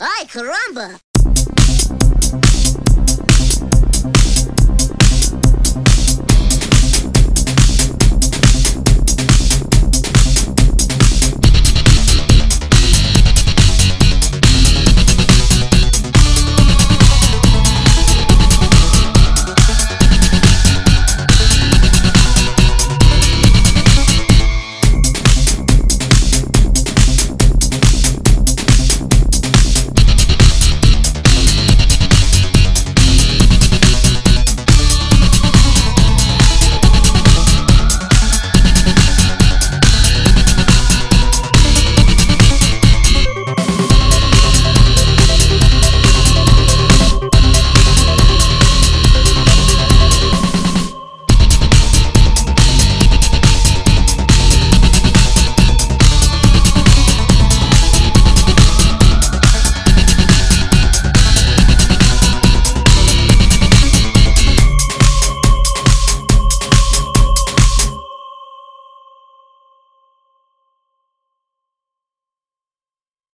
Ay, caramba!